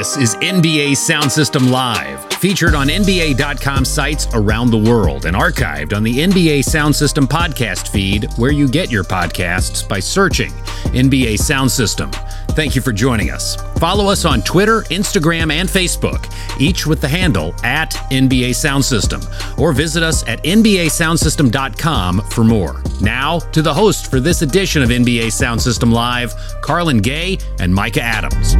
This is NBA Sound System Live, featured on NBA.com sites around the world and archived on the NBA Sound System podcast feed, where you get your podcasts by searching NBA Sound System. Thank you for joining us. Follow us on Twitter, Instagram, and Facebook, each with the handle at NBA Sound System, or visit us at NBASoundSystem.com for more. Now, to the host for this edition of NBA Sound System Live, Carlin Gay and Micah Adams.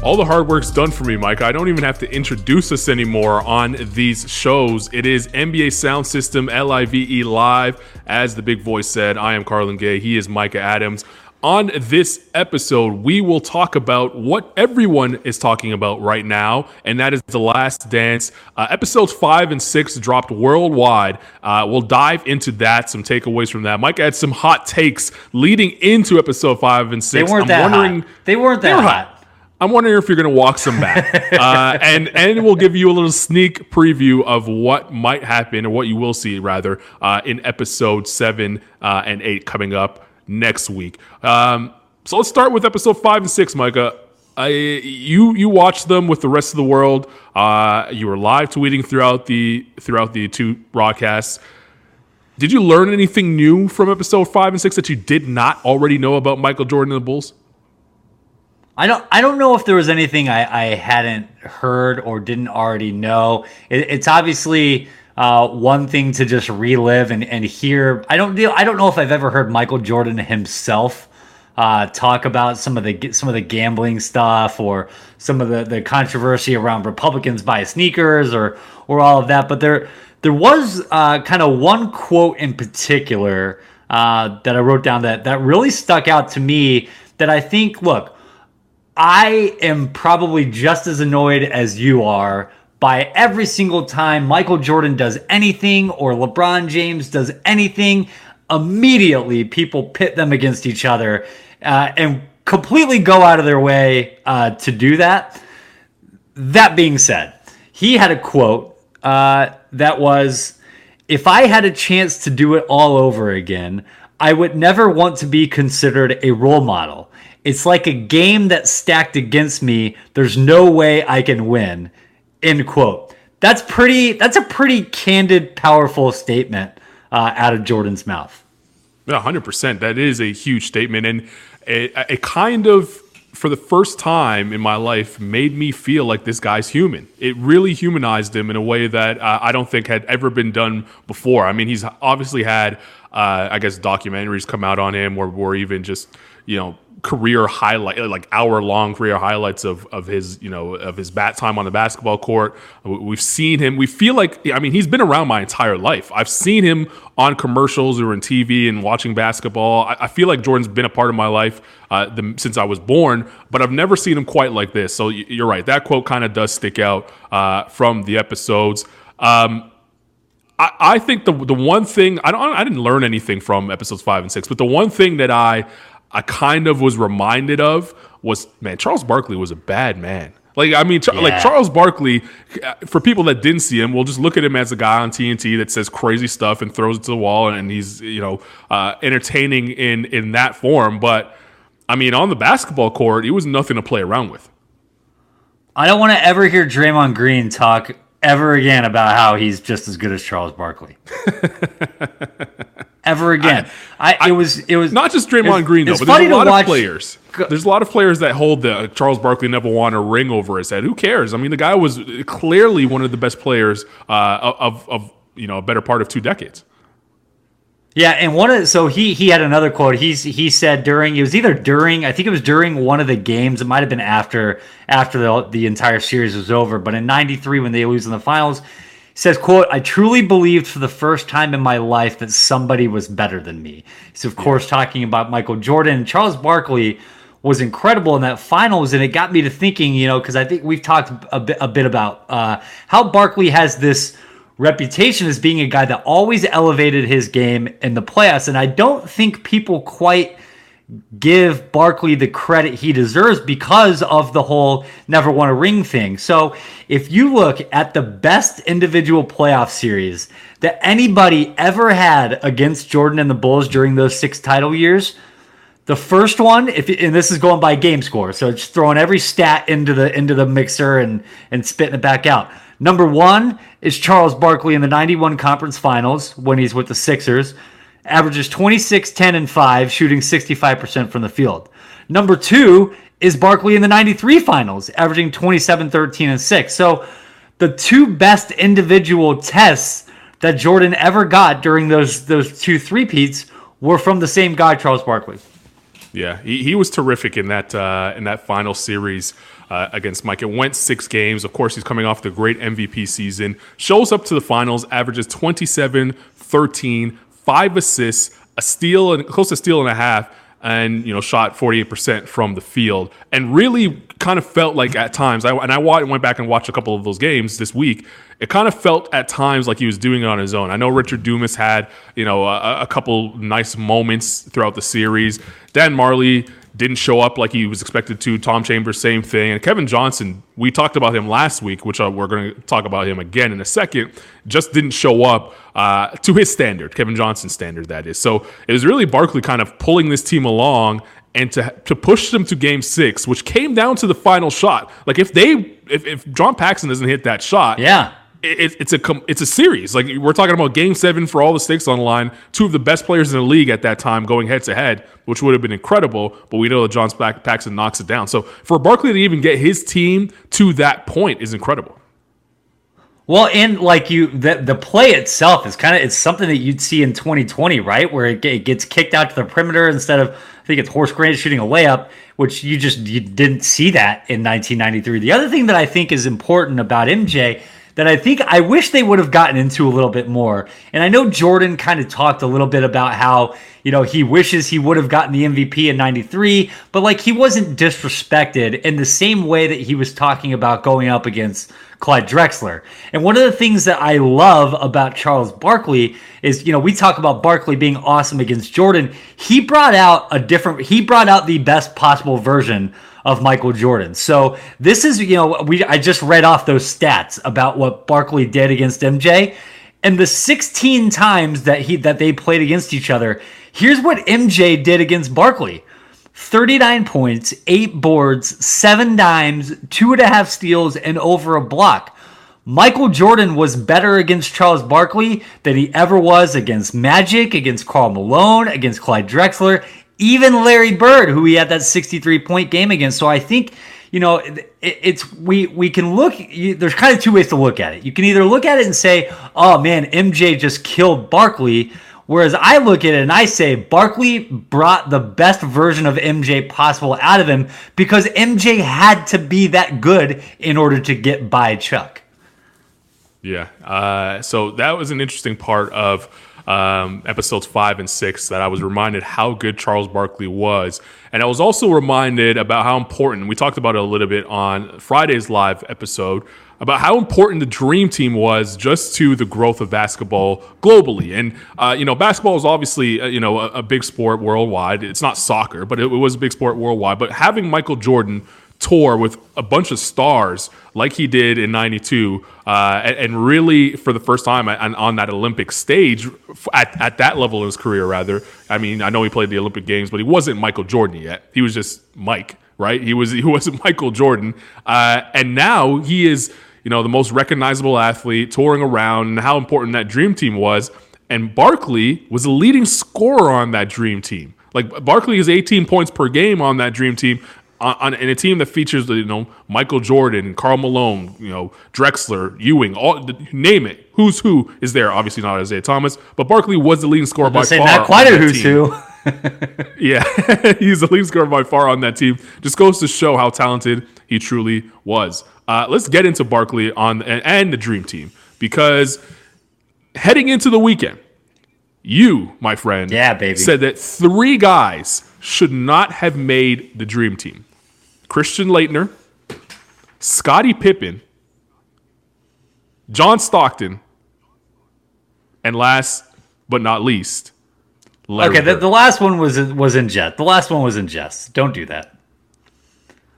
All the hard work's done for me, Mike. I don't even have to introduce us anymore on these shows. It is NBA Sound System Live Live. As the big voice said, I am Carlin Gay. He is Micah Adams. On this episode, we will talk about what everyone is talking about right now, and that is The Last Dance. Uh, episodes five and six dropped worldwide. Uh, we'll dive into that, some takeaways from that. Mike had some hot takes leading into episode five and six. They weren't I'm that wondering, hot. They weren't that they were hot. I'm wondering if you're going to walk some back, uh, and and we'll give you a little sneak preview of what might happen or what you will see rather uh, in episode seven uh, and eight coming up next week. Um, so let's start with episode five and six, Micah. I, you you watched them with the rest of the world. Uh, you were live tweeting throughout the throughout the two broadcasts. Did you learn anything new from episode five and six that you did not already know about Michael Jordan and the Bulls? I don't. I don't know if there was anything I, I hadn't heard or didn't already know. It, it's obviously uh, one thing to just relive and, and hear. I don't. I don't know if I've ever heard Michael Jordan himself uh, talk about some of the some of the gambling stuff or some of the, the controversy around Republicans buy sneakers or or all of that. But there there was uh, kind of one quote in particular uh, that I wrote down that that really stuck out to me. That I think, look, I am probably just as annoyed as you are by every single time Michael Jordan does anything or LeBron James does anything. Immediately, people pit them against each other uh, and completely go out of their way uh, to do that. That being said, he had a quote uh, that was If I had a chance to do it all over again, I would never want to be considered a role model. It's like a game that's stacked against me. There's no way I can win. End quote. That's pretty. That's a pretty candid, powerful statement uh, out of Jordan's mouth. Yeah, hundred percent. That is a huge statement, and it, it kind of, for the first time in my life, made me feel like this guy's human. It really humanized him in a way that uh, I don't think had ever been done before. I mean, he's obviously had, uh, I guess, documentaries come out on him, or, or even just you know career highlight like hour long career highlights of of his you know of his bat time on the basketball court. We've seen him we feel like i mean he's been around my entire life. I've seen him on commercials or in tv and watching basketball. I, I feel like jordan's been a part of my life uh, the, since i was born but i've never seen him quite like this. So you're right. That quote kind of does stick out uh, from the episodes. Um, I, I think the the one thing I don't I didn't learn anything from episodes five and six, but the one thing that I I kind of was reminded of was man, Charles Barkley was a bad man. Like I mean, yeah. like Charles Barkley. For people that didn't see him, we'll just look at him as a guy on TNT that says crazy stuff and throws it to the wall, and he's you know uh, entertaining in in that form. But I mean, on the basketball court, he was nothing to play around with. I don't want to ever hear Draymond Green talk ever again about how he's just as good as Charles Barkley. ever again. I, I, it was it was not just Draymond Green though, but there's a lot of players. There's a lot of players that hold the Charles Barkley never won a ring over his head. Who cares? I mean, the guy was clearly one of the best players uh, of of you know a better part of two decades. Yeah, and one of so he he had another quote. He's he said during it was either during I think it was during one of the games. It might have been after after the the entire series was over. But in '93 when they lose in the finals, says, quote, I truly believed for the first time in my life that somebody was better than me. He's of course talking about Michael Jordan. Charles Barkley was incredible in that finals, and it got me to thinking, you know, because I think we've talked a bit, a bit about uh, how Barkley has this reputation as being a guy that always elevated his game in the playoffs, and I don't think people quite give Barkley the credit he deserves because of the whole never won a ring thing. So if you look at the best individual playoff series that anybody ever had against Jordan and the Bulls during those six title years, The first one, if and this is going by game score, so it's throwing every stat into the into the mixer and and spitting it back out. Number one is Charles Barkley in the 91 conference finals when he's with the Sixers. Averages 26, 10, and 5, shooting 65% from the field. Number two is Barkley in the 93 finals, averaging 27, 13, and 6. So the two best individual tests that Jordan ever got during those those two three-peats were from the same guy, Charles Barkley. Yeah, he, he was terrific in that uh, in that final series uh, against Mike. It went six games. Of course, he's coming off the great MVP season. Shows up to the finals, averages 27, 13, five assists, a steal and close to steal and a half, and you know shot 48% from the field. And really kind of felt like at times I, and I went back and watched a couple of those games this week it kind of felt at times like he was doing it on his own. I know Richard Dumas had you know a, a couple nice moments throughout the series. Dan Majerle didn't show up like he was expected to. Tom Chambers, same thing. And Kevin Johnson, we talked about him last week, which uh, we're going to talk about him again in a second, just didn't show up uh, to his standard, Kevin Johnson's standard, that is. So it was really Barkley kind of pulling this team along and to to push them to game six, which came down to the final shot. Like if they if, if John Paxson doesn't hit that shot, yeah, it, it's a it's a series. Like we're talking about Game Seven for all the stakes on the line. Two of the best players in the league at that time going head to head, which would have been incredible. But we know that John Paxson knocks it down. So for Barkley to even get his team to that point is incredible. Well, and like you, the the play itself is kind of it's something that you'd see in 2020, right? Where it, it gets kicked out to the perimeter instead of I think it's Horace Grant shooting a layup, which you just you didn't see that in 1993. The other thing that I think is important about MJ that I think I wish they would have gotten into a little bit more. And I know Jordan kind of talked a little bit about how, you know, he wishes he would have gotten the MVP in 93, but like he wasn't disrespected in the same way that he was talking about going up against Clyde Drexler. And one of the things that I love about Charles Barkley is, you know, we talk about Barkley being awesome against Jordan. He brought out a different, he brought out the best possible version of Michael Jordan. So this is, you know, we I just read off those stats about what Barkley did against MJ. And the 16 times that he that they played against each other, here's what MJ did against Barkley. 39 points, eight boards, seven dimes, two and a half steals, and over a block. Michael Jordan was better against Charles Barkley than he ever was against Magic, against Karl Malone, against Clyde Drexler, even Larry Bird, who he had that 63 point game against. So I think, you know, it, it's we we can look. You, there's kind of two ways to look at it. You can either look at it and say, "Oh man, MJ just killed Barkley," whereas I look at it and I say Barkley brought the best version of MJ possible out of him because MJ had to be that good in order to get by Chuck. Yeah. Uh, so that was an interesting part of um, episodes five and six that I was reminded how good Charles Barkley was. And I was also reminded about how important, we talked about it a little bit on Friday's live episode, about how important the dream team was just to the growth of basketball globally. And, uh, you know, basketball is obviously, uh, you know, a, a, big sport worldwide. It's not soccer, but it, it was a big sport worldwide. But having Michael Jordan tour with a bunch of stars like he did in 92 uh, and, and, really for the first time on, on that olympic stage at, at that level in his career rather. I mean i know he played the olympic games but he wasn't michael jordan yet. He was just mike right? He was he wasn't michael jordan. Uh, and now he is you know the most recognizable athlete touring around and how important that dream team was. And barkley was the leading scorer on that dream team. Like Barkley is 18 points per game on that dream team, on, on, in a team that features you know Michael Jordan, Karl Malone, you know Drexler, Ewing, all name it. Who's who is there? Obviously not Isiah Thomas, but Barkley was the leading scorer by far. Not quite a who's who. yeah, he's the leading scorer by far on that team. Just goes to show how talented he truly was. Uh, let's get into Barkley on and, and the Dream Team because heading into the weekend, you, my friend, yeah, baby, said that three guys should not have made the Dream Team. Christian Laettner, Scottie Pippen, John Stockton, and last but not least, Larry okay. The, the, last one was was in jest. The last one was in jest. Don't do that.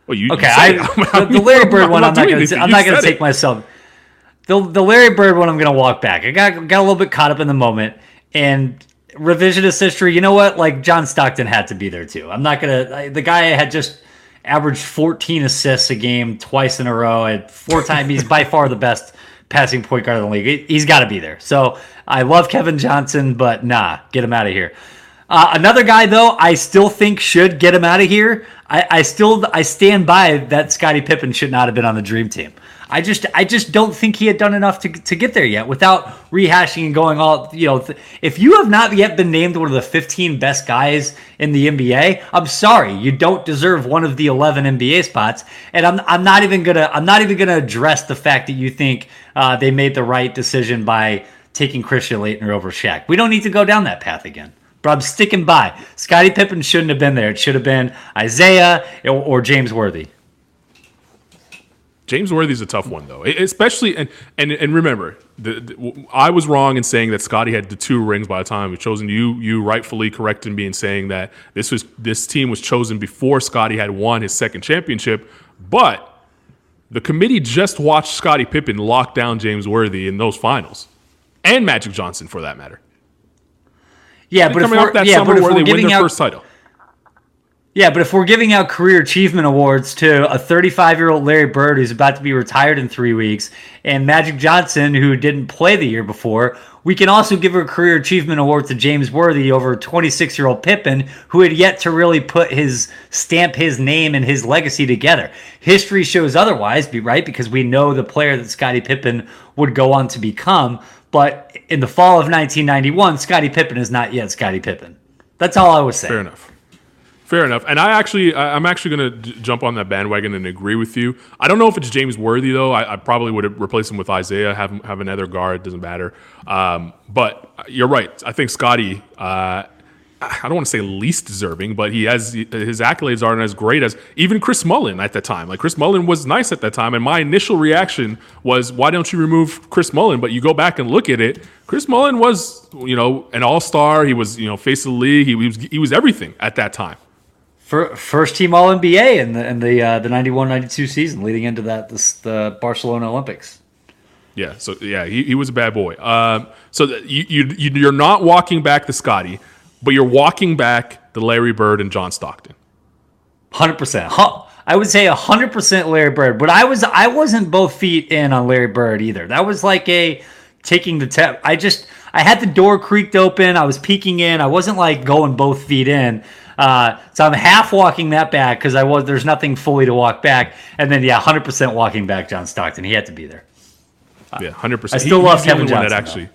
Well, you, okay. You I, the, the, Larry Bird I'm one. I'm not going to. I'm not going to take it. myself. The the Larry Bird one. I'm going to walk back. I got got a little bit caught up in the moment, and revisionist history. You know what? Like John Stockton had to be there too. I'm not gonna. The guy had just averaged 14 assists a game twice in a row at four times. He's by far the best passing point guard in the league. He's got to be there. So I love Kevin Johnson, but nah, get him out of here. Uh, another guy though, I still think should get him out of here. I, I still I stand by that Scottie Pippen should not have been on the Dream Team. I just I just don't think he had done enough to, to get there yet without rehashing and going all you know th- if you have not yet been named one of the 15 best guys in the NBA I'm sorry you don't deserve one of the 11 NBA spots and I'm I'm not even to I'm not even to address the fact that you think uh, they made the right decision by taking Christian Laettner over Shaq. We don't need to go down that path again. But I'm sticking by. Scottie Pippen shouldn't have been there. It should have been Isiah or James Worthy. James Worthy's a tough one though, especially and and and remember, the, the, I was wrong in saying that Scottie had the two rings by the time he was chosen. You you rightfully corrected me in saying that this was this team was chosen before Scottie had won his second championship, but the committee just watched Scottie Pippen lock down James Worthy in those finals, and Magic Johnson for that matter. Yeah, but if we're, yeah, but if we're giving out, first title. Yeah, but if we're giving out career achievement awards to a 35 year old Larry Bird who's about to be retired in three weeks, and Magic Johnson who didn't play the year before, we can also give a career achievement award to James Worthy over 26 year old Pippen who had yet to really put his stamp his name and his legacy together. History shows otherwise, be right because we know the player that Scottie Pippen would go on to become. But in the fall of 1991, Scottie Pippen is not yet Scottie Pippen. That's all I was saying. Fair enough. Fair enough. And I actually, I'm actually going to jump on that bandwagon and agree with you. I don't know if it's James Worthy though. I, I probably would replace him with Isiah. Have have another guard. Doesn't matter. Um, but you're right. I think Scottie. Uh, I don't want to say least deserving, but he has his accolades aren't as great as even Chris Mullin at that time. Like Chris Mullin was nice at that time, and my initial reaction was, "Why don't you remove Chris Mullin?" But you go back and look at it. Chris Mullin was, you know, an all star. He was, you know, face of the league. He was he was everything at that time first team All NBA in the in the uh, the 91-92 season, leading into that this, the Barcelona Olympics. Yeah, so yeah, he, he was a bad boy. Um, so you, you you're not walking back the Scottie, but you're walking back the Larry Bird and John Stockton. Hundred percent. I would say hundred percent Larry Bird, but I was I wasn't both feet in on Larry Bird either. That was like a taking the tap. I just I had the door creaked open. I was peeking in. I wasn't like going both feet in. Uh, so I'm half walking that back because I was there's nothing fully to walk back, and then yeah, 100 percent walking back. John Stockton, he had to be there. Yeah, 100. percent I still he, love Kevin Johnson. actually,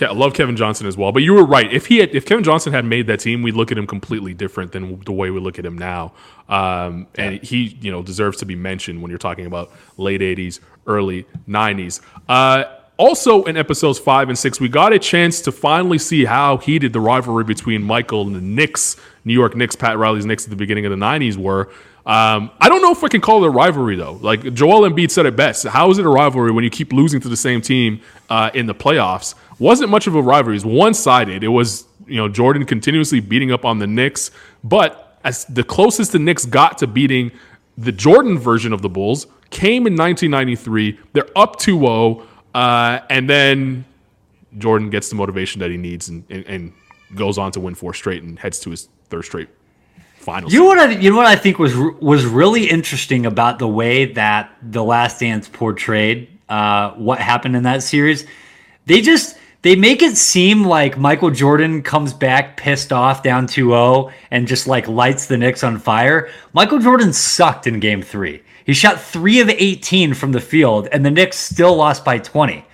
I love Kevin Johnson as well. But you were right. If he had, if Kevin Johnson had made that team, we'd look at him completely different than the way we look at him now. Um, and yeah. he, you know, deserves to be mentioned when you're talking about late 80s, early 90s. Uh, also, in episodes five and six, we got a chance to finally see how heated the rivalry between Michael and the Knicks, New York Knicks, Pat Riley's Knicks at the beginning of the 90s were. Um, I don't know if I can call it a rivalry, though. Like Joel Embiid said it best. How is it a rivalry when you keep losing to the same team uh, in the playoffs? Wasn't much of a rivalry. It was one sided. It was, you know, Jordan continuously beating up on the Knicks. But as the closest the Knicks got to beating the Jordan version of the Bulls came in 1993. They're up 2 0. Uh, and then Jordan gets the motivation that he needs and, and, and, goes on to win four straight and heads to his third straight finals. You know what I, you know what I think was was really interesting about the way that the Last Dance portrayed uh, what happened in that series. They just they make it seem like Michael Jordan comes back pissed off down 2-0 and just like lights the Knicks on fire. Michael Jordan sucked in game 3. He shot three of 18 from the field, and the Knicks still lost by 20.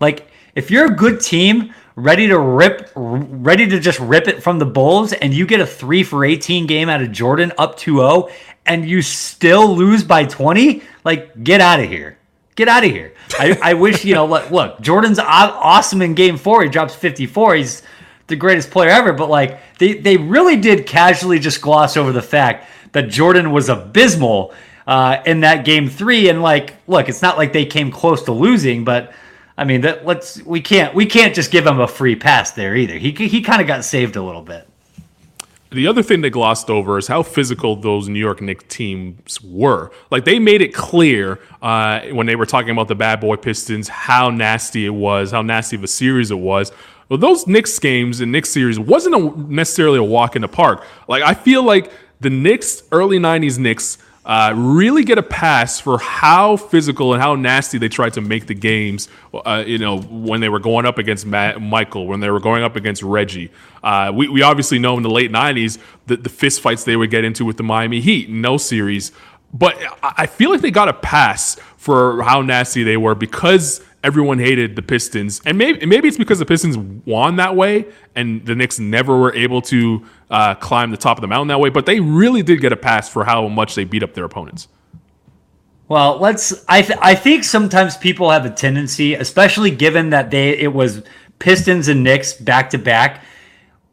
Like, if you're a good team, ready to rip, ready to just rip it from the Bulls, and you get a three for 18 game out of Jordan up 2 0, and you still lose by 20, like, get out of here. Get out of here. I, I wish, you know, look, look, Jordan's awesome in game four. He drops 54. He's the greatest player ever, but like, they, they really did casually just gloss over the fact that Jordan was abysmal uh, in that game three. And like, look, it's not like they came close to losing, but I mean, that let's we can't we can't just give him a free pass there either. He he kind of got saved a little bit. The other thing they glossed over is how physical those New York Knicks teams were. Like they made it clear uh, when they were talking about the bad boy Pistons how nasty it was, how nasty of a series it was. Well, those Knicks games and Knicks series wasn't a, necessarily a walk in the park. Like I feel like the Knicks, early '90s Knicks, uh, really get a pass for how physical and how nasty they tried to make the games. Uh, you know, when they were going up against Matt, Michael, when they were going up against Reggie. Uh, we, we obviously know in the late '90s the, the fist fights they would get into with the Miami Heat. No series, but I feel like they got a pass for how nasty they were because everyone hated the Pistons, and maybe maybe it's because the Pistons won that way, and the Knicks never were able to uh, climb the top of the mountain that way. But they really did get a pass for how much they beat up their opponents. Well, let's. I th- I think sometimes people have a tendency, especially given that they it was Pistons and Knicks back to back.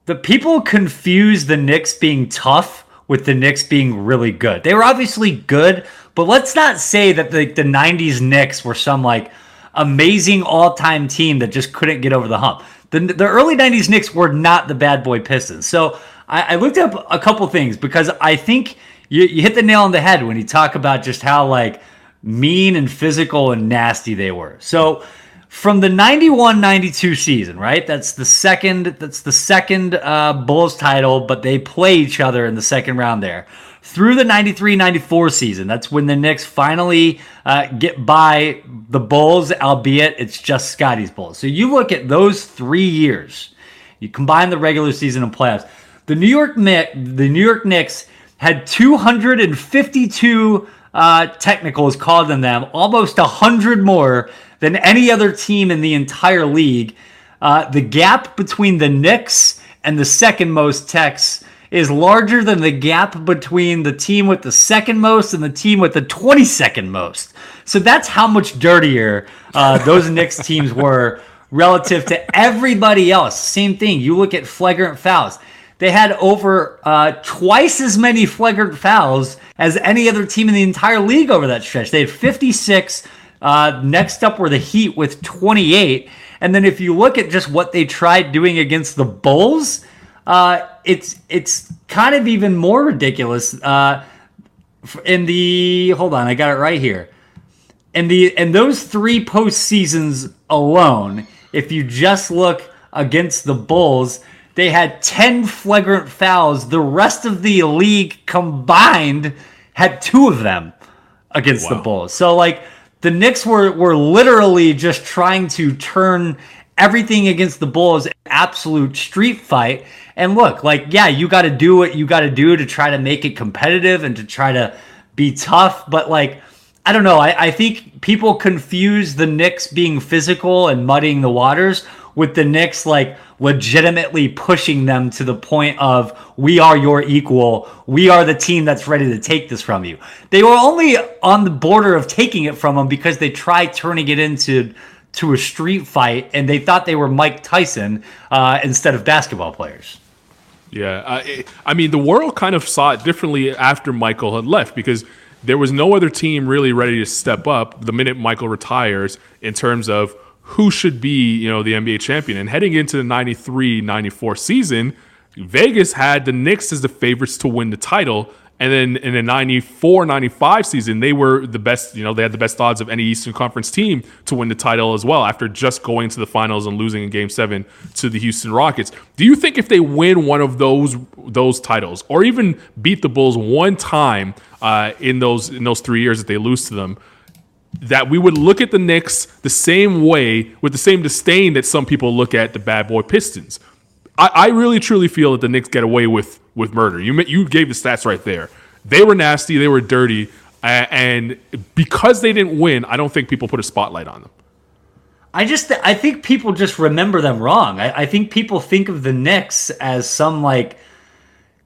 The people confuse the Knicks being tough with the Knicks being really good. They were obviously good, but let's not say that the the '90s Knicks were some like amazing all-time team that just couldn't get over the hump. The, the early 90s Knicks were not the bad boy Pistons. So I, I looked up a couple things because I think you, you hit the nail on the head when you talk about just how like mean and physical and nasty they were. So from the 91-92 season, right? That's the second that's the second uh, Bulls title, but they play each other in the second round there through the 93 94 season. That's when the Knicks finally uh, get by the Bulls, albeit it's just Scottie's Bulls. So you look at those three years, you combine the regular season and playoffs. The New York Knicks, the New York Knicks had 252 uh, technicals called on them, almost 100 more than any other team in the entire league. Uh, the gap between the Knicks and the second most techs is larger than the gap between the team with the second most and the team with the 22nd most. So that's how much dirtier uh, those Knicks teams were relative to everybody else. Same thing. You look at flagrant fouls. They had over uh, twice as many flagrant fouls as any other team in the entire league over that stretch. They had 56. Uh, next up were the Heat with 28. And then if you look at just what they tried doing against the Bulls, uh, it's it's kind of even more ridiculous. Uh, in the hold on, I got it right here. In the in those three postseasons alone, if you just look against the Bulls, they had ten flagrant fouls. The rest of the league combined had two of them against wow. the Bulls. So like the Knicks were were literally just trying to turn everything against the Bulls absolute street fight. And look, like, yeah, you got to do what you got to do to try to make it competitive and to try to be tough. But, like, I don't know. I, I think people confuse the Knicks being physical and muddying the waters with the Knicks, like, legitimately pushing them to the point of, we are your equal. We are the team that's ready to take this from you. They were only on the border of taking it from them because they tried turning it into to a street fight and they thought they were Mike Tyson uh, instead of basketball players. Yeah, I, I mean, the world kind of saw it differently after Michael had left because there was no other team really ready to step up the minute Michael retires in terms of who should be, you know, the NBA champion. And heading into the 93-94 season, Vegas had the Knicks as the favorites to win the title and then in the 94 95 season, they were the best, you know, they had the best odds of any Eastern Conference team to win the title as well after just going to the finals and losing in game seven to the Houston Rockets. Do you think if they win one of those those titles or even beat the Bulls one time uh, in those in those three years that they lose to them, that we would look at the Knicks the same way with the same disdain that some people look at the bad boy Pistons? I, I really truly feel that the Knicks get away with with murder. You you gave the stats right there. They were nasty. They were dirty, and because they didn't win, I don't think people put a spotlight on them. I just I think people just remember them wrong. I, I think people think of the Knicks as some like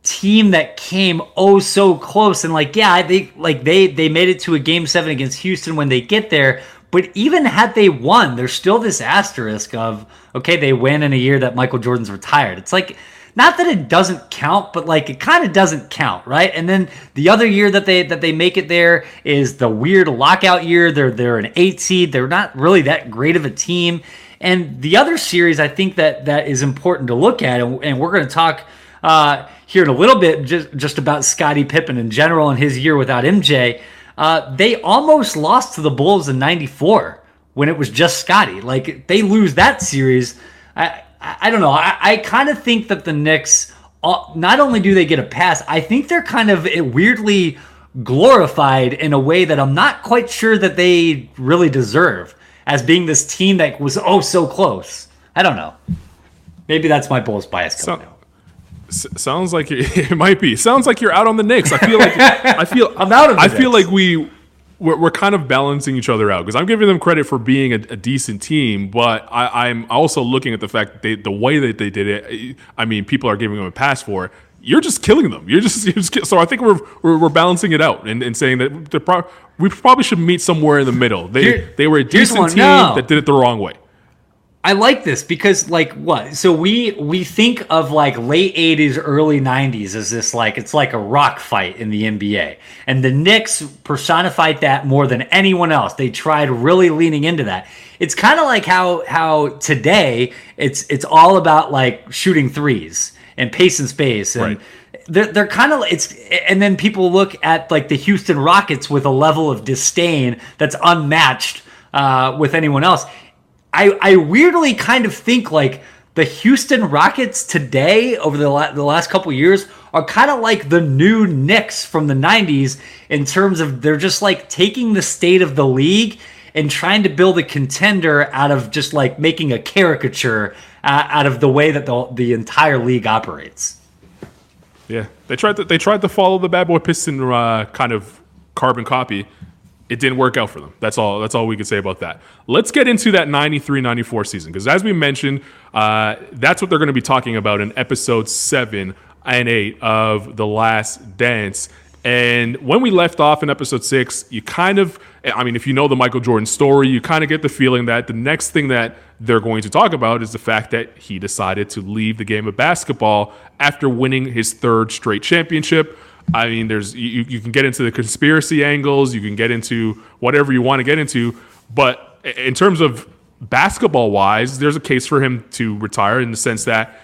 team that came oh so close and like yeah I think like they they made it to a game seven against Houston when they get there but even had they won there's still this asterisk of okay they win in a year that Michael Jordan's retired it's like not that it doesn't count, but like it kind of doesn't count, right? And then the other year that they that they make it there is the weird lockout year. They're they're an eight seed. They're not really that great of a team. And the other series I think that that is important to look at, and, and we're going to talk uh, here in a little bit just just about Scottie Pippen in general and his year without MJ. Uh, they almost lost to the Bulls in '94 when it was just Scottie. Like they lose that series. I, I, I don't know. I, I kind of think that the Knicks, uh, not only do they get a pass, I think they're kind of weirdly glorified in a way that I'm not quite sure that they really deserve as being this team that was oh so close. I don't know. Maybe that's my Bulls bias coming so, out. S- sounds like it, might be. Sounds like you're out on the Knicks. I feel like I feel I'm out of. I Knicks. feel like we we're, we're kind of balancing each other out because I'm giving them credit for being a, a decent team, but I, am also looking at the fact that they, the way that they did it. I mean, people are giving them a pass for it. You're just killing them. You're just, you're just so I think we're, we're, we're balancing it out and, and saying that pro- we probably should meet somewhere in the middle. They Here, they were a decent team no. that did it the wrong way. I like this because like what? So we we think of like late 80s early 90s as this like it's like a rock fight in the NBA. And the Knicks personified that more than anyone else. They tried really leaning into that. It's kind of like how how today it's it's all about like shooting threes and pace and space and right. They're, they're kind of it's and then people look at like the Houston Rockets with a level of disdain that's unmatched uh, with anyone else I I weirdly kind of think like the Houston Rockets today over the la- the last couple years are kind of like the new Knicks from the 90s in terms of they're just like taking the state of the league and trying to build a contender out of just like making a caricature uh, out of the way that the the entire league operates. Yeah, they tried to they tried to follow the bad boy Piston uh, kind of carbon copy it didn't work out for them. That's all. That's all we can say about that. Let's get into that 93-94 season because, as we mentioned, uh, that's what they're going to be talking about in episode seven and eight of The Last Dance. And when we left off in episode six, you kind of, I mean, if you know the Michael Jordan story, you kind of get the feeling that the next thing that they're going to talk about is the fact that he decided to leave the game of basketball after winning his third straight championship. I mean, there's you, you can get into the conspiracy angles, you can get into whatever you want to get into, but in terms of basketball wise, there's a case for him to retire in the sense that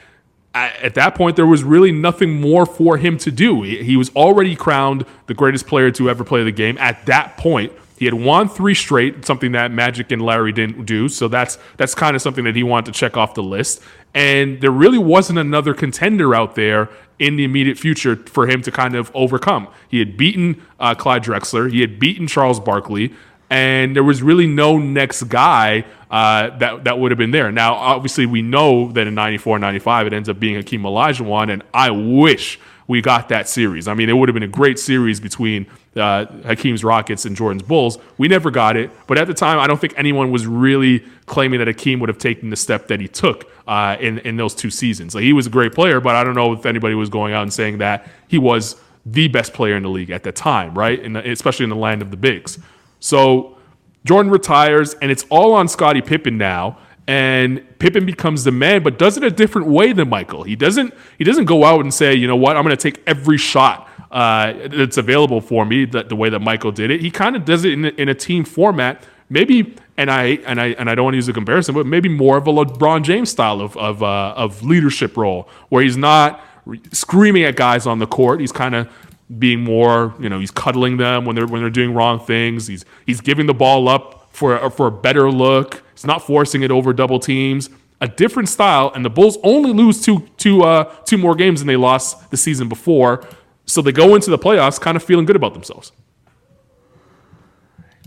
at that point there was really nothing more for him to do. He was already crowned the greatest player to ever play the game at that point. He had won three straight, something that Magic and Larry didn't do. So that's that's kind of something that he wanted to check off the list. And there really wasn't another contender out there in the immediate future for him to kind of overcome. He had beaten uh, Clyde Drexler, he had beaten Charles Barkley, and there was really no next guy uh, that that would have been there. Now, obviously, we know that in 94 95, it ends up being Hakeem Olajuwon, and I wish we got that series. I mean, it would have been a great series between uh, Hakeem's Rockets and Jordan's Bulls. We never got it, but at the time, I don't think anyone was really claiming that Hakeem would have taken the step that he took uh, in in those two seasons. Like he was a great player, but I don't know if anybody was going out and saying that he was the best player in the league at the time, right? The, especially in the land of the bigs. So Jordan retires, and it's all on Scottie Pippen now and Pippen becomes the man, but does it a different way than Michael. He doesn't he doesn't go out and say, you know what, I'm going to take every shot uh, that's available for me the, the way that Michael did it. He kind of does it in, in a team format, maybe. And I and I and I don't want to use a comparison, but maybe more of a LeBron James style of of uh, of leadership role, where he's not screaming at guys on the court. He's kind of being more, you know, he's cuddling them when they're when they're doing wrong things. He's he's giving the ball up for for a better look. He's not forcing it over double teams. A different style, and the Bulls only lose two, two, uh, two more games than they lost the season before. So they go into the playoffs kind of feeling good about themselves.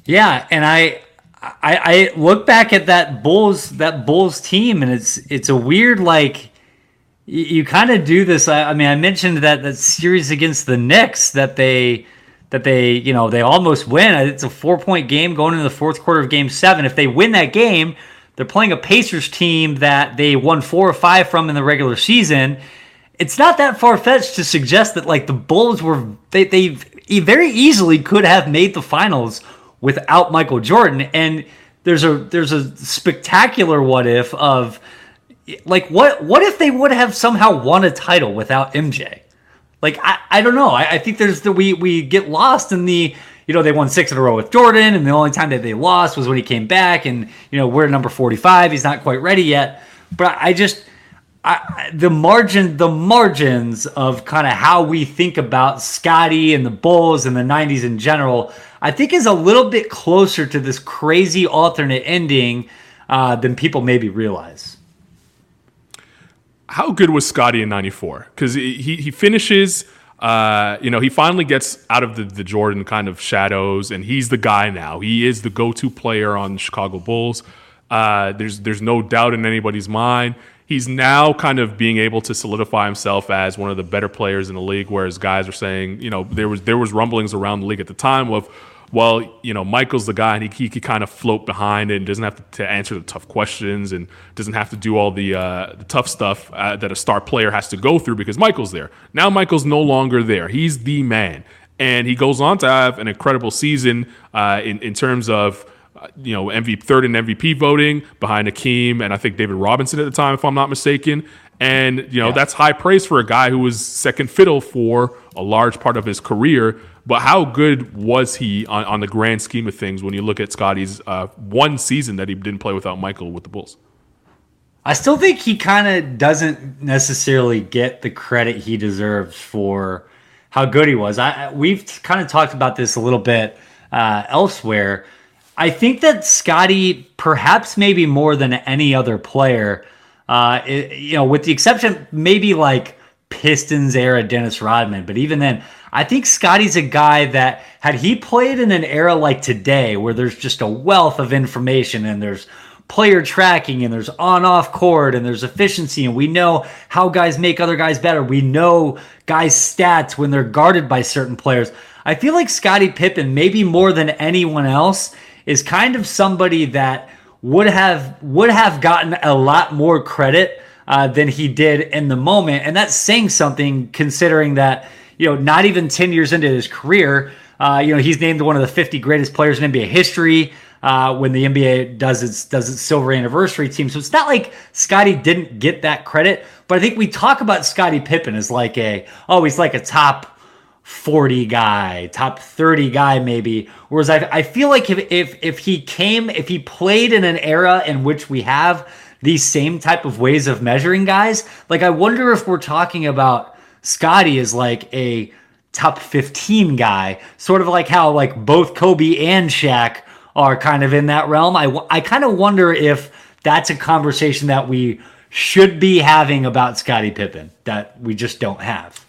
Yeah, and I, I, I look back at that Bulls that Bulls team, and it's it's a weird like you, you kind of do this. I, I, mean, I mentioned that that series against the Knicks that they that they, you know, they almost win. Uh, it's a four point game going into the fourth quarter of game seven. If they win that game, they're playing a Pacers team that they won four or five from in the regular season. It's not that far fetched to suggest that like the Bulls were they they very easily could have made the finals without Michael Jordan. And there's a there's a spectacular what if of like what what if they would have somehow won a title without MJ? Like I, I don't know. I, I think there's the we we get lost in the you know they won six in a row with Jordan, and the only time that they lost was when he came back, and you know we're number forty five. He's not quite ready yet, but I, I just. I, the margin, the margins of kind of how we think about Scottie and the Bulls and the '90s in general, I think is a little bit closer to this crazy alternate ending uh, than people maybe realize. how good was Scottie in '94? Because he he finishes. Uh, you know, he finally gets out of the, the Jordan kind of shadows, and he's the guy now. He is the go-to player on the Chicago Bulls. Uh, there's there's no doubt in anybody's mind. He's now kind of being able to solidify himself as one of the better players in the league. Whereas guys are saying, you know, there was there was rumblings around the league at the time of, well, you know, Michael's the guy and he, he could kind of float behind it and doesn't have to, to, answer the tough questions and doesn't have to do all the, uh, the tough stuff uh, that a star player has to go through because Michael's there. Now Michael's no longer there. He's the man. And he goes on to have an incredible season uh, in, in terms of you know, MVP third in MVP voting behind Hakeem and I think David Robinson at the time, if I'm not mistaken. And you know, yeah. that's high praise for a guy who was second fiddle for a large part of his career. But how good was he on, on the grand scheme of things when you look at Scottie's uh, one season that he didn't play without Michael with the Bulls? I still think he kind of doesn't necessarily get the credit he deserves for how good he was. I, we've kind of talked about this a little bit uh, elsewhere I think that Scottie, perhaps maybe more than any other player, uh, it, you know, with the exception maybe like Pistons era Dennis Rodman, but even then, I think Scottie's a guy that had he played in an era like today, where there's just a wealth of information and there's player tracking and there's on off court and there's efficiency and we know how guys make other guys better. We know guys' stats when they're guarded by certain players. I feel like Scottie Pippen, maybe more than anyone else, is kind of somebody that would have would have gotten a lot more credit uh, than he did in the moment, and that's saying something considering that you know not even ten years into his career, uh, you know he's named one of the 50 greatest players in NBA history. Uh, when the NBA does its does its silver anniversary team, so it's not like Scottie didn't get that credit. But I think we talk about Scottie Pippen as like a oh he's like a top 40 guy, top 30 guy maybe. Whereas I, I feel like if, if if he came, if he played in an era in which we have these same type of ways of measuring guys, like I wonder if we're talking about Scottie as like a top 15 guy, sort of like how like both Kobe and Shaq are kind of in that realm. I, I kind of wonder if that's a conversation that we should be having about Scottie Pippen that we just don't have.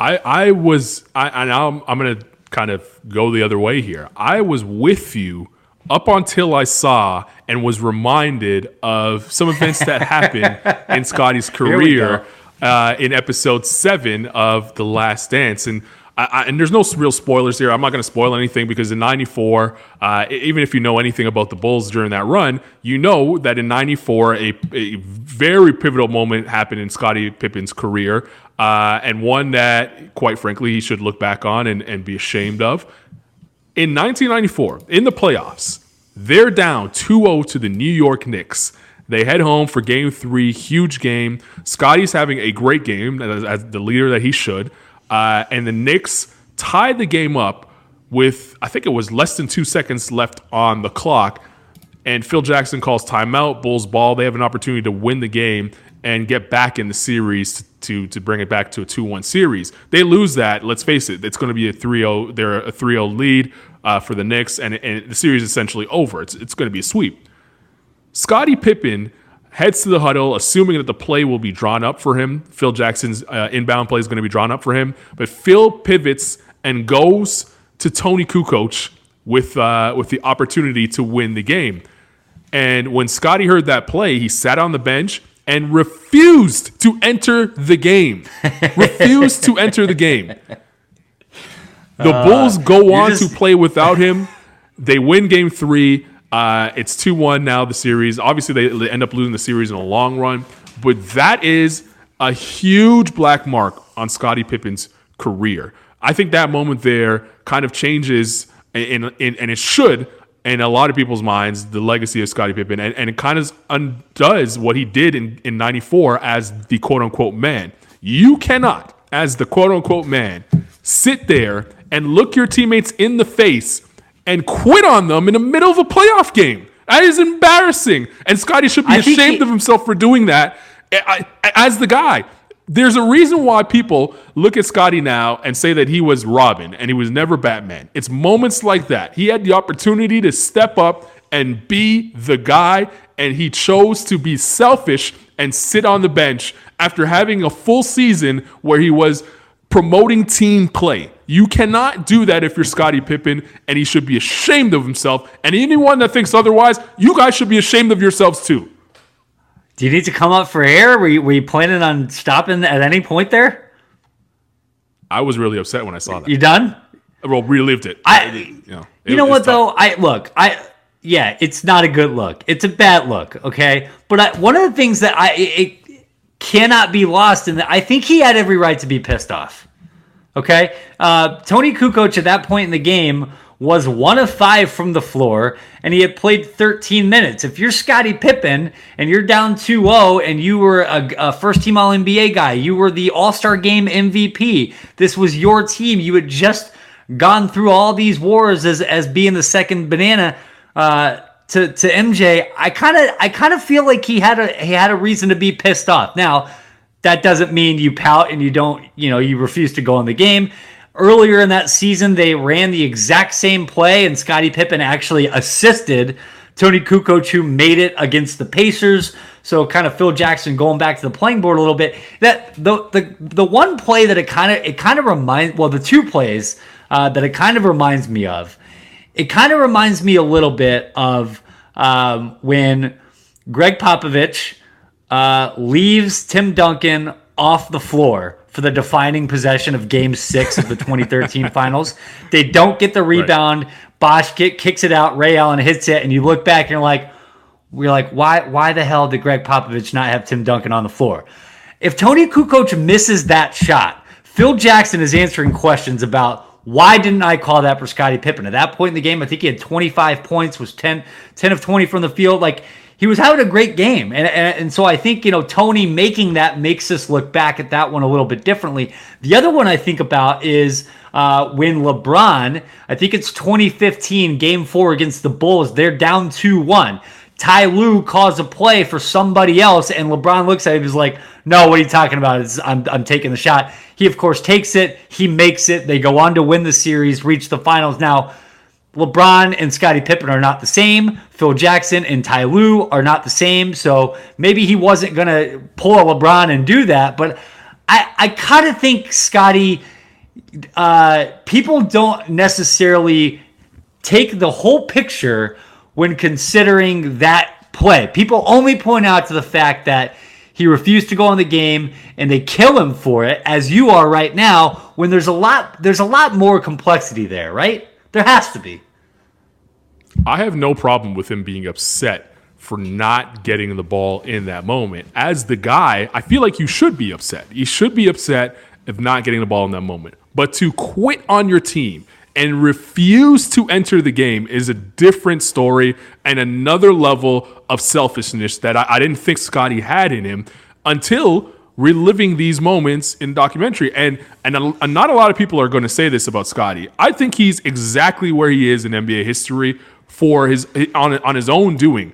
I I was I and I'm I'm gonna kind of go the other way here. I was with you up until I saw and was reminded of some events that happened in Scottie's career uh, in episode seven of The Last Dance. And I, I, and there's no real spoilers here. I'm not going to spoil anything because in '94, uh, even if you know anything about the Bulls during that run, you know that in '94, a, a, very pivotal moment happened in Scottie Pippen's career, uh, and one that, quite frankly, he should look back on and, and be ashamed of. In 1994, in the playoffs, they're down 2 0 to the New York Knicks. They head home for game three, huge game. Scottie's having a great game as, as the leader that he should. Uh, and the Knicks tied the game up with, I think it was less than two seconds left on the clock. And Phil Jackson calls timeout, Bulls ball. They have an opportunity to win the game and get back in the series to to bring it back to a 2-1 series. They lose that, let's face it, it's going to be a 3-0 they're a 3-0 lead uh, for the Knicks and, and the series is essentially over. It's it's going to be a sweep. Scottie Pippen heads to the huddle, assuming that the play will be drawn up for him. Phil Jackson's uh, inbound play is going to be drawn up for him, but Phil pivots and goes to Toni Kukoc with uh, with the opportunity to win the game. And when Scottie heard that play, he sat on the bench and refused to enter the game. refused to enter the game. The uh, Bulls go on just... to play without him. They win game three. Uh, it's 2 1 now, the series. Obviously, they, end up losing the series in a long run, but that is a huge black mark on Scottie Pippen's career. I think that moment there kind of changes, in, in, and it should in a lot of people's minds, the legacy of Scottie Pippen, and, and it kind of undoes what he did in, in 94 as the quote unquote man. You cannot, as the quote unquote man, sit there and look your teammates in the face and quit on them in the middle of a playoff game. That is embarrassing. And Scottie should be I ashamed he, of himself for doing that as the guy. There's a reason why people look at Scottie now and say that he was Robin and he was never Batman. It's moments like that. He had the opportunity to step up and be the guy, and he chose to be selfish and sit on the bench after having a full season where he was promoting team play. You cannot do that if you're Scottie Pippen, and he should be ashamed of himself. And anyone that thinks otherwise, you guys should be ashamed of yourselves too. Do you need to come up for air? Were you, were you planning on stopping at any point there? I was really upset when I saw that. You done? Well, relived it. I, you know, you know what though? I look, I yeah, it's not a good look. It's a bad look. Okay, but I, one of the things that I it, it cannot be lost and I think he had every right to be pissed off. Okay, uh, Toni Kukoc at that point in the game was one of five from the floor, and he had played 13 minutes. If you're Scottie Pippen and you're down 2-0 and you were a, a first-team All-NBA guy, you were the All-Star Game MVP. This was your team. You had just gone through all these wars as as being the second banana uh, to to MJ. I kind of I kind of feel like he had a he had a reason to be pissed off. Now that doesn't mean you pout and you don't you know you refuse to go in the game. Earlier in that season, they ran the exact same play, and Scottie Pippen actually assisted Toni Kukoc, who made it against the Pacers. So kind of Phil Jackson going back to the playing board a little bit. That the the the one play that it kind of it kind of reminds well the two plays uh, that it kind of reminds me of. It kind of reminds me a little bit of um, when Gregg Popovich uh, leaves Tim Duncan off the floor for the defining possession of Game Six of the 2013 Finals. They don't get the rebound. Bosh get, kicks it out. Ray Allen hits it, and you look back and you're like, we're like, why? Why the hell did Gregg Popovich not have Tim Duncan on the floor? If Toni Kukoc misses that shot, Phil Jackson is answering questions about why didn't I call that for Scottie Pippen? At that point in the game, I think he had 25 points, was 10, 10 of 20 from the field. Like he was having a great game. And, and, and so I think, you know, Toni making that makes us look back at that one a little bit differently. The other one I think about is uh, when LeBron, I think it's 2015, game four against the Bulls, they're down 2 1. Ty Lue calls a play for somebody else, and LeBron looks at him. He's like, "No, what are you talking about? It's, I'm, I'm taking the shot." He, of course, takes it. He makes it. They go on to win the series, reach the finals. Now, LeBron and Scottie Pippen are not the same. Phil Jackson and Ty Lue are not the same. So maybe he wasn't gonna pull a LeBron and do that. But I, I kind of think Scottie. Uh, people don't necessarily take the whole picture when considering that play. People only point out to the fact that he refused to go in the game and they kill him for it as you are right now when there's a lot there's a lot more complexity there, right? There has to be. I have no problem with him being upset for not getting the ball in that moment. As the guy, I feel like you should be upset. You should be upset if not getting the ball in that moment. But to quit on your team and refuse to enter the game is a different story and another level of selfishness that I, I didn't think Scottie had in him until reliving these moments in documentary. And and, a, not a lot of people are going to say this about Scottie. I think he's exactly where he is in NBA history for his on on his own doing.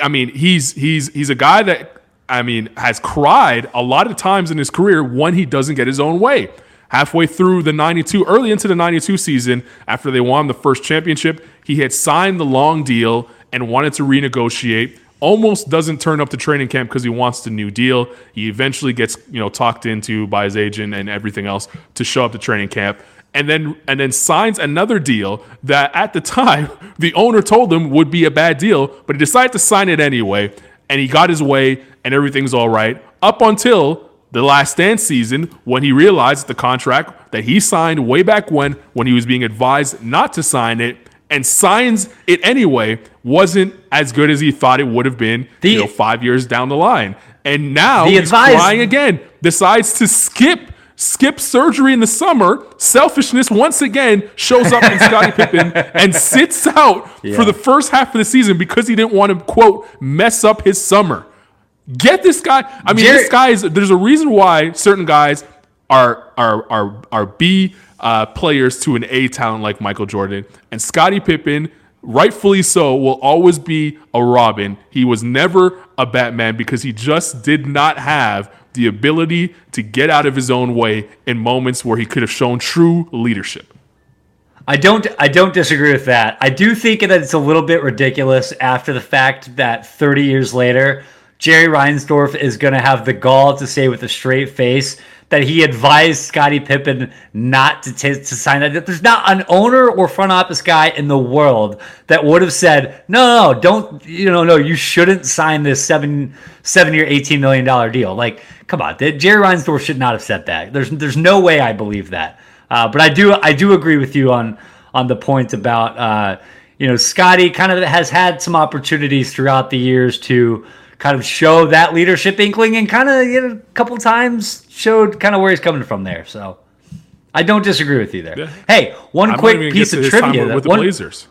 I mean, he's he's he's a guy that I mean has cried a lot of times in his career when he doesn't get his own way. Halfway through the 92, early into the 92 season, after they won the first championship, he had signed the long deal and wanted to renegotiate. Almost doesn't turn up to training camp because he wants the new deal. He eventually gets, you know, talked into by his agent and everything else to show up to training camp and then and then signs another deal that at the time the owner told him would be a bad deal, but he decided to sign it anyway, and he got his way, and everything's all right up until the last dance season when he realized the contract that he signed way back when when he was being advised not to sign it and signs it anyway wasn't as good as he thought it would have been The- you know 5 years down the line and now he's advised- crying again decides to skip skip surgery in the summer. Selfishness once again shows up in Scottie Pippen and sits out for the first half of the season because he didn't want to quote mess up his summer. Get this guy. I mean, this guy is. There's a reason why certain guys are are are are B uh, players to an A talent like Michael Jordan and Scottie Pippen. Rightfully so, will always be a Robin. He was never a Batman because he just did not have the ability to get out of his own way in moments where he could have shown true leadership. I don't I don't disagree with that. I do think that it's a little bit ridiculous after the fact that 30 years later Jerry Reinsdorf is going to have the gall to say with a straight face that he advised Scottie Pippen not to, t- to sign that. There's not an owner or front office guy in the world that would have said, no, no, don't, you know, no, you shouldn't sign this seven, seven year, $18 million deal. Like, come on, Jerry Reinsdorf should not have said that. There's, there's no way I believe that. Uh, but I do, I do agree with you on, on the point about, uh, you know, Scottie kind of has had some opportunities throughout the years to, kind of show that leadership inkling and kind of you know, a couple times showed kind of where he's coming from there. So I don't disagree with you there. Yeah. Hey, one I'm quick piece of trivia with, the one, Blazers.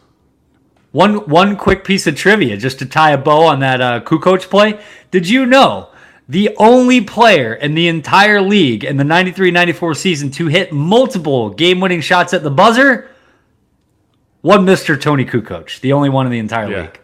One one quick piece of trivia just to tie a bow on that uh, Kukoc play. Did you know the only player in the entire league in the 93-94 season to hit multiple game-winning shots at the buzzer? One Mr. Toni Kukoc, the only one in the entire yeah. league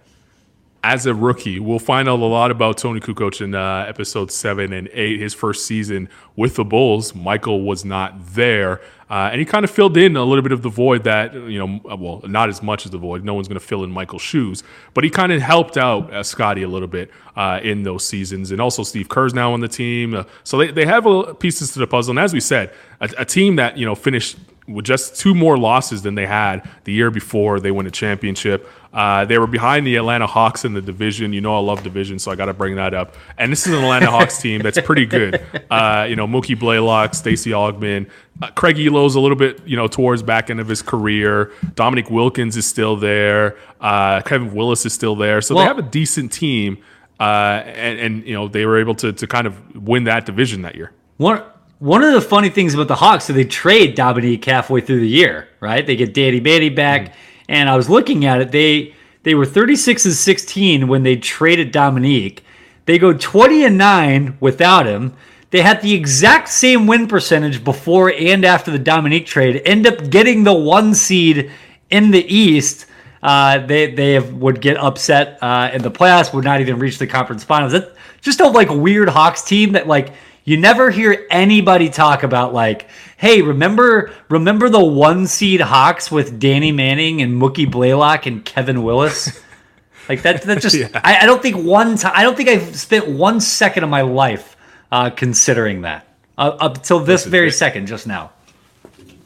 as a rookie. We'll find out a lot about Toni Kukoc in uh, episode seven and eight. His first season with the Bulls, Michael was not there, uh, and he kind of filled in a little bit of the void that you know, well, not as much as the void. No one's going to fill in Michael's shoes, but he kind of helped out uh, Scottie a little bit uh, in those seasons, and also Steve Kerr's now on the team, uh, so they they have pieces to the puzzle. And as we said, a, a team that you know finished with just two more losses than they had the year before they win a championship. Uh, they were behind the Atlanta Hawks in the division. You know, I love division, so I got to bring that up. And this is an Atlanta Hawks team that's pretty good. Uh, you know, Mookie Blaylock, Stacey Augmon, uh, Craig Ehlo's a little bit, you know, towards back end of his career. Dominique Wilkins is still there. Uh, Kevin Willis is still there. So well, they have a decent team. Uh, and, and, you know, they were able to, to kind of win that division that year. One, one of the funny things about the Hawks, so they trade Dominique halfway through the year, right? They get Danny Manning back. Mm-hmm and I was looking at it. They they were 36 and 16 when they traded Dominique. They go 20 and 9 without him. They had the exact same win percentage before and after the Dominique trade. End up getting the one seed in the East. Uh, they they have, would get upset uh, in the playoffs. Would not even reach the conference finals. That just a like weird Hawks team that like you never hear anybody talk about like, hey, remember remember the one seed Hawks with Danny Manning and Mookie Blaylock and Kevin Willis? like that that just yeah. I, I, don't think one time I don't think I've spent one second of my life uh, considering that. Uh, up until this very second just now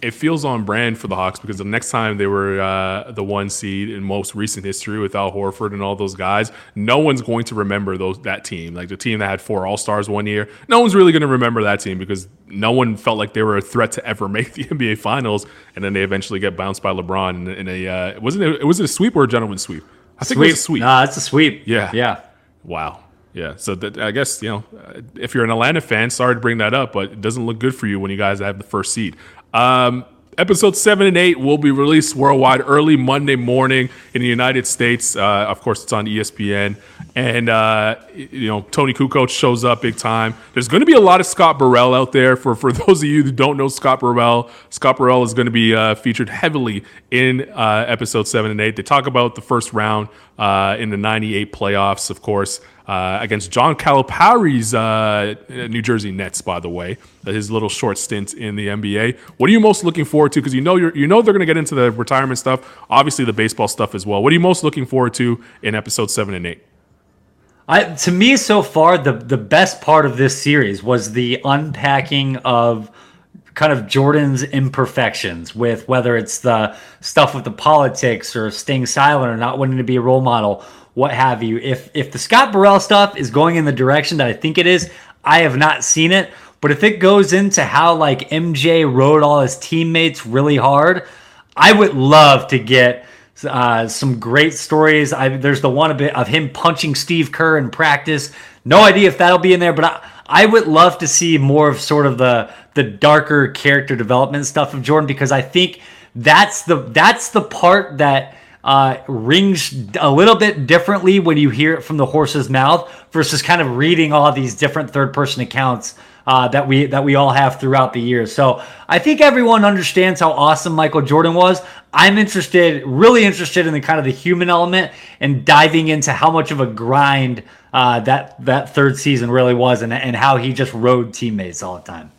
it feels on brand for the Hawks because the next time they were uh, the one seed in most recent history with Al Horford and all those guys, no one's going to remember those that team. Like the team that had four All Stars one year, no one's really going to remember that team because no one felt like they were a threat to ever make the NBA Finals, and then they eventually get bounced by LeBron in, in a uh, wasn't it was it a sweep or a gentleman's sweep? I think sweep. it was a sweep. Nah, it's a sweep. Yeah, yeah. Wow. Yeah, so that, I guess you know, if you're an Atlanta fan, sorry to bring that up, but it doesn't look good for you when you guys have the first seed. Um, episode seven and eight will be released worldwide early Monday morning in the United States. Uh, of course, it's on ESPN, and uh, you know Toni Kukoc shows up big time. There's going to be a lot of Scott Burrell out there. For for those of you who don't know Scott Burrell, Scott Burrell is going to be uh, featured heavily in uh, episode seven and eight. They talk about the first round uh, in the '98 playoffs, of course uh, against John Calipari's uh, New Jersey Nets. By the way, his little short stint in the NBA. What are you most looking forward to? Because you know you know they're going to get into the retirement stuff, obviously the baseball stuff as well. What are you most looking forward to in episode seven and eight? I, to me, so far, the the best part of this series was the unpacking of kind of Jordan's imperfections with whether it's the stuff with the politics or staying silent or not wanting to be a role model what have you. If if the Scott Burrell stuff is going in the direction that I think it is, I have not seen it. But if it goes into how like MJ rode all his teammates really hard, I would love to get uh, some great stories. I, there's the one of him punching Steve Kerr in practice. No idea if that'll be in there, but I, I would love to see more of sort of the the darker character development stuff of Jordan because I think that's the that's the part that uh, rings a little bit differently when you hear it from the horse's mouth versus kind of reading all these different third person accounts uh, that we that we all have throughout the years. So I think everyone understands how awesome Michael Jordan was. I'm interested, really interested in the kind of the human element and diving into how much of a grind uh, that that third season really was and, and how he just rode teammates all the time.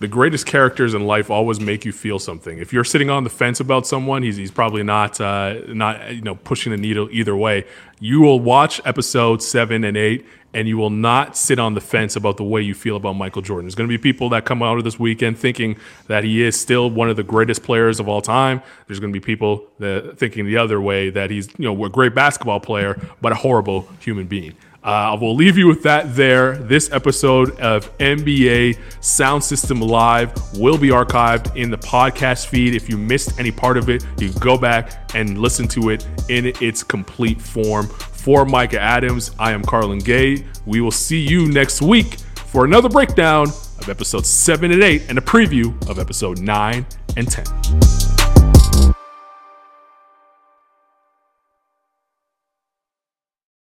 The greatest characters in life always make you feel something. If you're sitting on the fence about someone, he's, he's probably not uh, not you know pushing the needle either way. You will watch episodes seven and eight, and you will not sit on the fence about the way you feel about Michael Jordan. There's going to be people that come out of this weekend thinking that he is still one of the greatest players of all time. There's going to be people that thinking the other way that he's you know a great basketball player but a horrible human being. Uh, I will leave you with that there. This episode of NBA Sound System Live will be archived in the podcast feed. If you missed any part of it, you go back and listen to it in its complete form. For Micah Adams, I am Carlin Gay. We will see you next week for another breakdown of episodes 7 and 8 and a preview of episode 9 and 10.